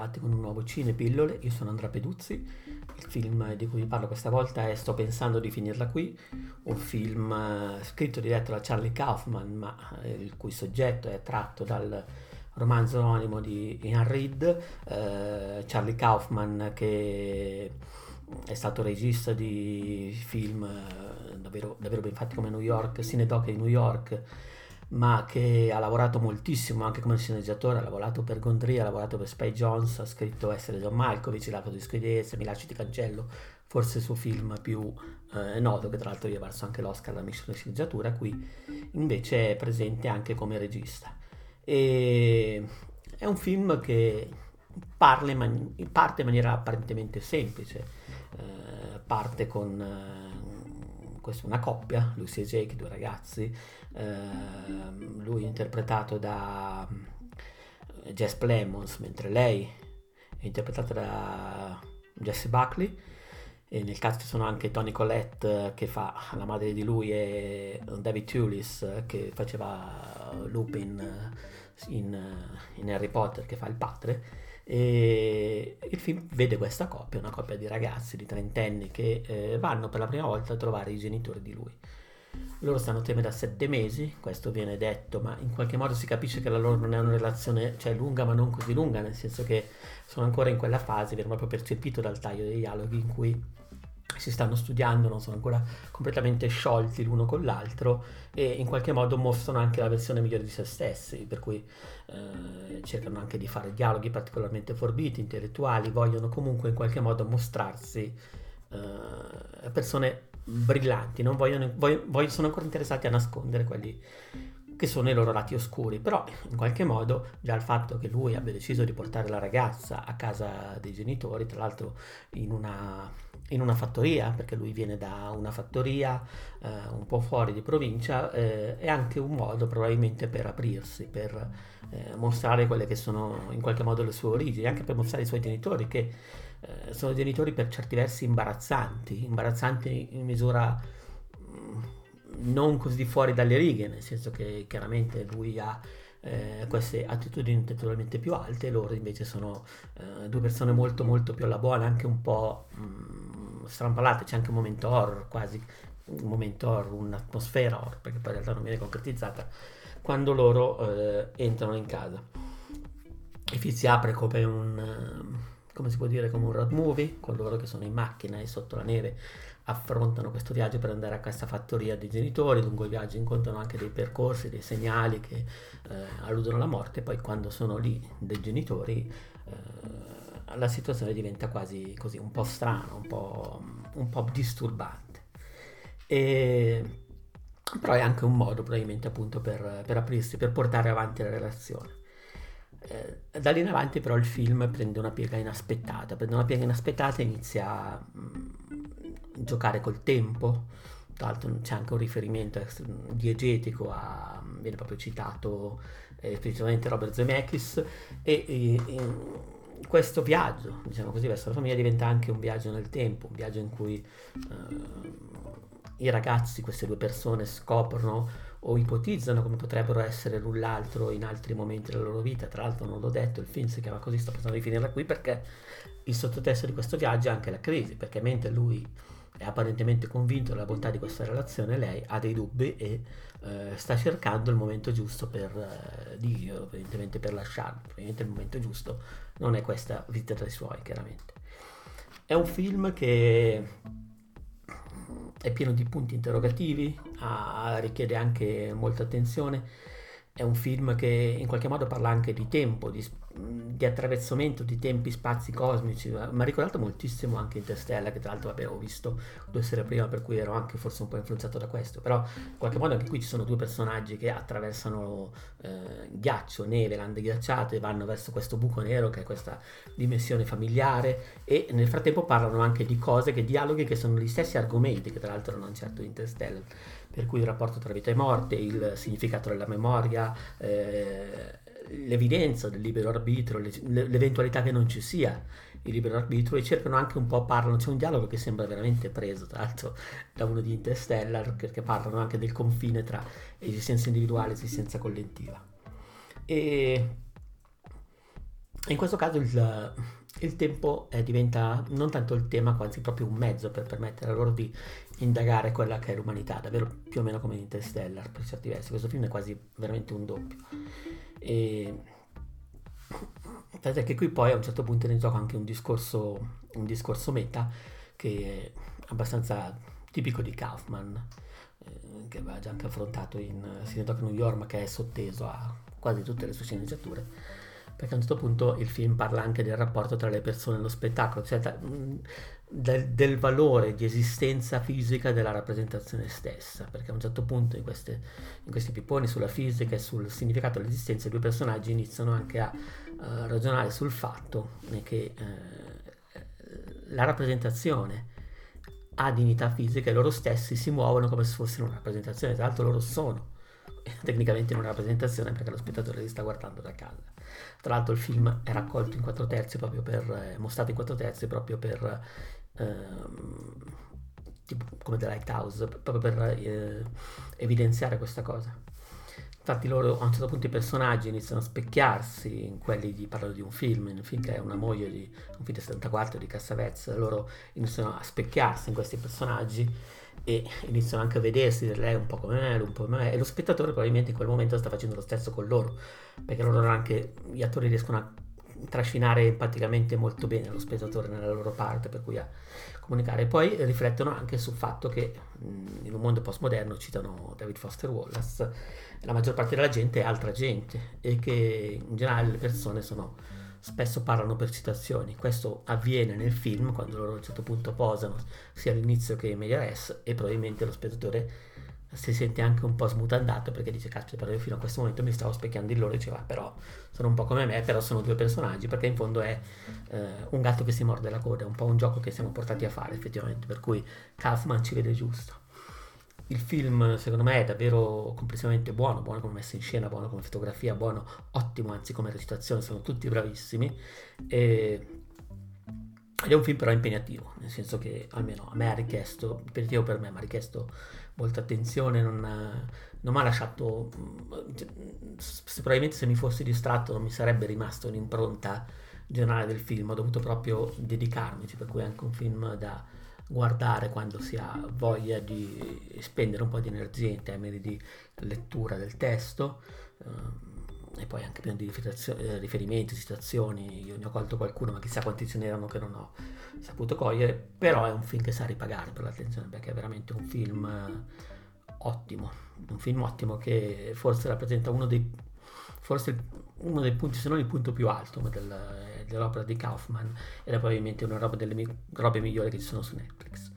Bentrovati con un nuovo Cine Pillole, io sono Andrea Peduzzi, il film di cui vi parlo questa volta è Sto pensando di finirla qui, un film eh, scritto e diretto da Charlie Kaufman, ma eh, il cui soggetto è tratto dal romanzo anonimo di Ian Reed, eh, Charlie Kaufman che è stato regista di film eh, davvero, davvero ben fatti come New York, Cinedoc di New York, ma che ha lavorato moltissimo anche come sceneggiatore, ha lavorato per Gondry, ha lavorato per Spy Jones, ha scritto Essere John Malkovich, Lato di Scridenza, Mi lasci ti cancello, forse il suo film più eh, noto, che tra l'altro gli ha valso anche l'Oscar alla missione sceneggiatura, qui invece è presente anche come regista. E è un film che parla in man- parte in maniera apparentemente semplice, eh, parte con... Eh, questa una coppia, Lucy e Jake, due ragazzi, eh, lui interpretato da eh, Jess Plemons, mentre lei è interpretata da Jesse Buckley. E nel cast ci sono anche Tony Collette che fa la madre di lui e David Tulis che faceva Lupin in, in Harry Potter che fa il padre e il film vede questa coppia, una coppia di ragazzi di trentenni che eh, vanno per la prima volta a trovare i genitori di lui. Loro stanno insieme da sette mesi, questo viene detto, ma in qualche modo si capisce che la loro non è una relazione, cioè lunga ma non così lunga, nel senso che sono ancora in quella fase, viene proprio percepito dal taglio dei dialoghi in cui si stanno studiando, non sono ancora completamente sciolti l'uno con l'altro e in qualche modo mostrano anche la versione migliore di se stessi, per cui eh, cercano anche di fare dialoghi particolarmente forbiti, intellettuali, vogliono comunque in qualche modo mostrarsi eh, persone brillanti, non vogliono, vogliono, sono ancora interessati a nascondere quelli che sono i loro lati oscuri, però in qualche modo già il fatto che lui abbia deciso di portare la ragazza a casa dei genitori, tra l'altro in una, in una fattoria, perché lui viene da una fattoria eh, un po' fuori di provincia, eh, è anche un modo probabilmente per aprirsi, per eh, mostrare quelle che sono in qualche modo le sue origini, anche per mostrare i suoi genitori che eh, sono genitori per certi versi imbarazzanti, imbarazzanti in misura non così fuori dalle righe, nel senso che chiaramente lui ha eh, queste attitudini intellettualmente più alte, loro invece sono eh, due persone molto molto più alla buona, anche un po' mh, mm, strampalate, c'è anche un momento horror, quasi un momento horror, un'atmosfera horror, perché poi in realtà non viene concretizzata, quando loro eh, entrano in casa. Il film si apre come un, come si può dire, come un road movie, con loro che sono in macchina e sotto la neve affrontano questo viaggio per andare a questa fattoria dei genitori, lungo il viaggio incontrano anche dei percorsi, dei segnali che eh, alludono alla morte, poi quando sono lì dei genitori eh, la situazione diventa quasi così, un po' strana, un po', un po disturbante. E, però è anche un modo probabilmente appunto per, per aprirsi, per portare avanti la relazione. Eh, da lì in avanti però il film prende una piega inaspettata, prende una piega inaspettata e inizia a mm, giocare col tempo, tra l'altro c'è anche un riferimento diegetico a, viene proprio citato eh, esplicitamente Robert Zemeckis e, e, e, questo viaggio, diciamo così, verso la famiglia diventa anche un viaggio nel tempo, un viaggio in cui eh, i ragazzi, queste due persone scoprono o ipotizzano come potrebbero essere l'un l'altro in altri momenti della loro vita. Tra l'altro non l'ho detto, il film si chiama così, sto pensando di finirla qui perché il sottotesto di questo viaggio è anche la crisi, perché mentre lui è apparentemente convinto della bontà di questa relazione, lei ha dei dubbi e eh, sta cercando il momento giusto per, eh, di, evidentemente per lasciarlo. Probabilmente il momento giusto non è questa vita dai suoi, chiaramente. È un film che è pieno di punti interrogativi, ha, richiede anche molta attenzione è un film che in qualche modo parla anche di tempo, di, di attraversamento di tempi, spazi cosmici. Mi ha ricordato moltissimo anche Interstellar, che tra l'altro avevo visto due sere prima, per cui ero anche forse un po' influenzato da questo. Però in qualche modo anche qui ci sono due personaggi che attraversano eh, ghiaccio, neve, lande ghiacciate, vanno verso questo buco nero che è questa dimensione familiare e nel frattempo parlano anche di cose, che dialoghi che sono gli stessi argomenti, che tra l'altro non certo Interstellar per cui il rapporto tra vita e morte, il significato della memoria, eh, l'evidenza del libero arbitro, l'eventualità che non ci sia il libero arbitro e cercano anche un po', parlano, c'è un dialogo che sembra veramente preso tra l'altro da uno di Interstellar perché parlano anche del confine tra esistenza individuale e esistenza collettiva. E in questo caso il, il tempo eh, diventa non tanto il tema, quanto proprio un mezzo per permettere a loro di indagare quella che è l'umanità, davvero più o meno come in Interstellar per certi versi. Questo film è quasi veramente un doppio. E Tant'è che qui poi a un certo punto ne gioca anche un discorso, un discorso meta che è abbastanza tipico di Kaufman, eh, che aveva già anche affrontato in Cinedoc New York, ma che è sotteso a quasi tutte le sue sceneggiature perché a un certo punto il film parla anche del rapporto tra le persone e lo spettacolo, cioè da, del, del, valore di esistenza fisica della rappresentazione stessa, perché a un certo punto in, queste, in questi pipponi sulla fisica e sul significato dell'esistenza i due personaggi iniziano anche a uh, ragionare sul fatto che uh, la rappresentazione ha dignità fisica e loro stessi si muovono come se fossero una rappresentazione, tra l'altro loro sono tecnicamente una rappresentazione perché lo spettatore li sta guardando da casa. Tra l'altro il film è raccolto in quattro terzi proprio per, eh, mostrato in quattro terzi proprio per, ehm, tipo come The Lighthouse, proprio per eh, evidenziare questa cosa. Infatti loro a un certo punto i personaggi iniziano a specchiarsi in quelli di, parlo di un film, un film che è una moglie di un film del 74 di Cassavetes, loro iniziano a specchiarsi in questi personaggi e iniziano anche a vedersi lei un po' come me, un po' come me, e lo spettatore probabilmente in quel momento sta facendo lo stesso con loro, perché loro anche, gli attori riescono a trascinare empaticamente molto bene lo spettatore nella loro parte, per cui a comunicare. E poi riflettono anche sul fatto che in un mondo postmoderno, citano David Foster Wallace, la maggior parte della gente è altra gente e che in generale le persone sono spesso parlano per citazioni. Questo avviene nel film quando loro a un certo punto posano sia all'inizio che in media res e probabilmente lo spettatore si sente anche un po' smutandato perché dice caspita però io fino a questo momento mi stavo specchiando in loro e diceva però sono un po' come me però sono due personaggi perché in fondo è eh, un gatto che si morde la coda è un po' un gioco che siamo portati a fare effettivamente per cui Kaufman ci vede giusto il film secondo me è davvero complessivamente buono, buono come messa in scena, buono come fotografia, buono, ottimo anzi come recitazione, sono tutti bravissimi. E... Ed è un film però impegnativo, nel senso che almeno a me ha richiesto, impegnativo per me, mi ha richiesto molta attenzione, non, non mi ha lasciato, se, probabilmente se mi fossi distratto non mi sarebbe rimasta un'impronta generale del film, ho dovuto proprio dedicarmici, per cui è anche un film da guardare quando si ha voglia di spendere un po' di energia in termini di lettura del testo eh, e poi anche pieno di eh, riferimenti, citazioni, io ne ho colto qualcuno ma chissà quanti ce n'erano che non ho saputo cogliere, però è un film che sa ripagare per l'attenzione perché è veramente un film eh, ottimo, un film ottimo che forse rappresenta uno dei, forse uno dei punti, se non il punto più alto del, dell'opera di Kaufman è probabilmente una roba delle mi- robe migliori che ci sono su Netflix.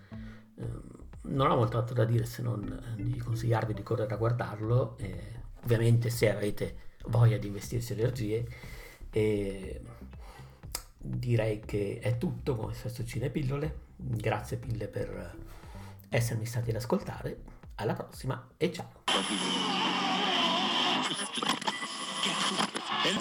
Um, non ho molto altro da dire se non eh, di consigliarvi di correre a guardarlo, eh, ovviamente se avete voglia di investirsi energie. E direi che è tutto con questo Cinepillole. Grazie mille per essermi stati ad ascoltare. Alla prossima e ciao!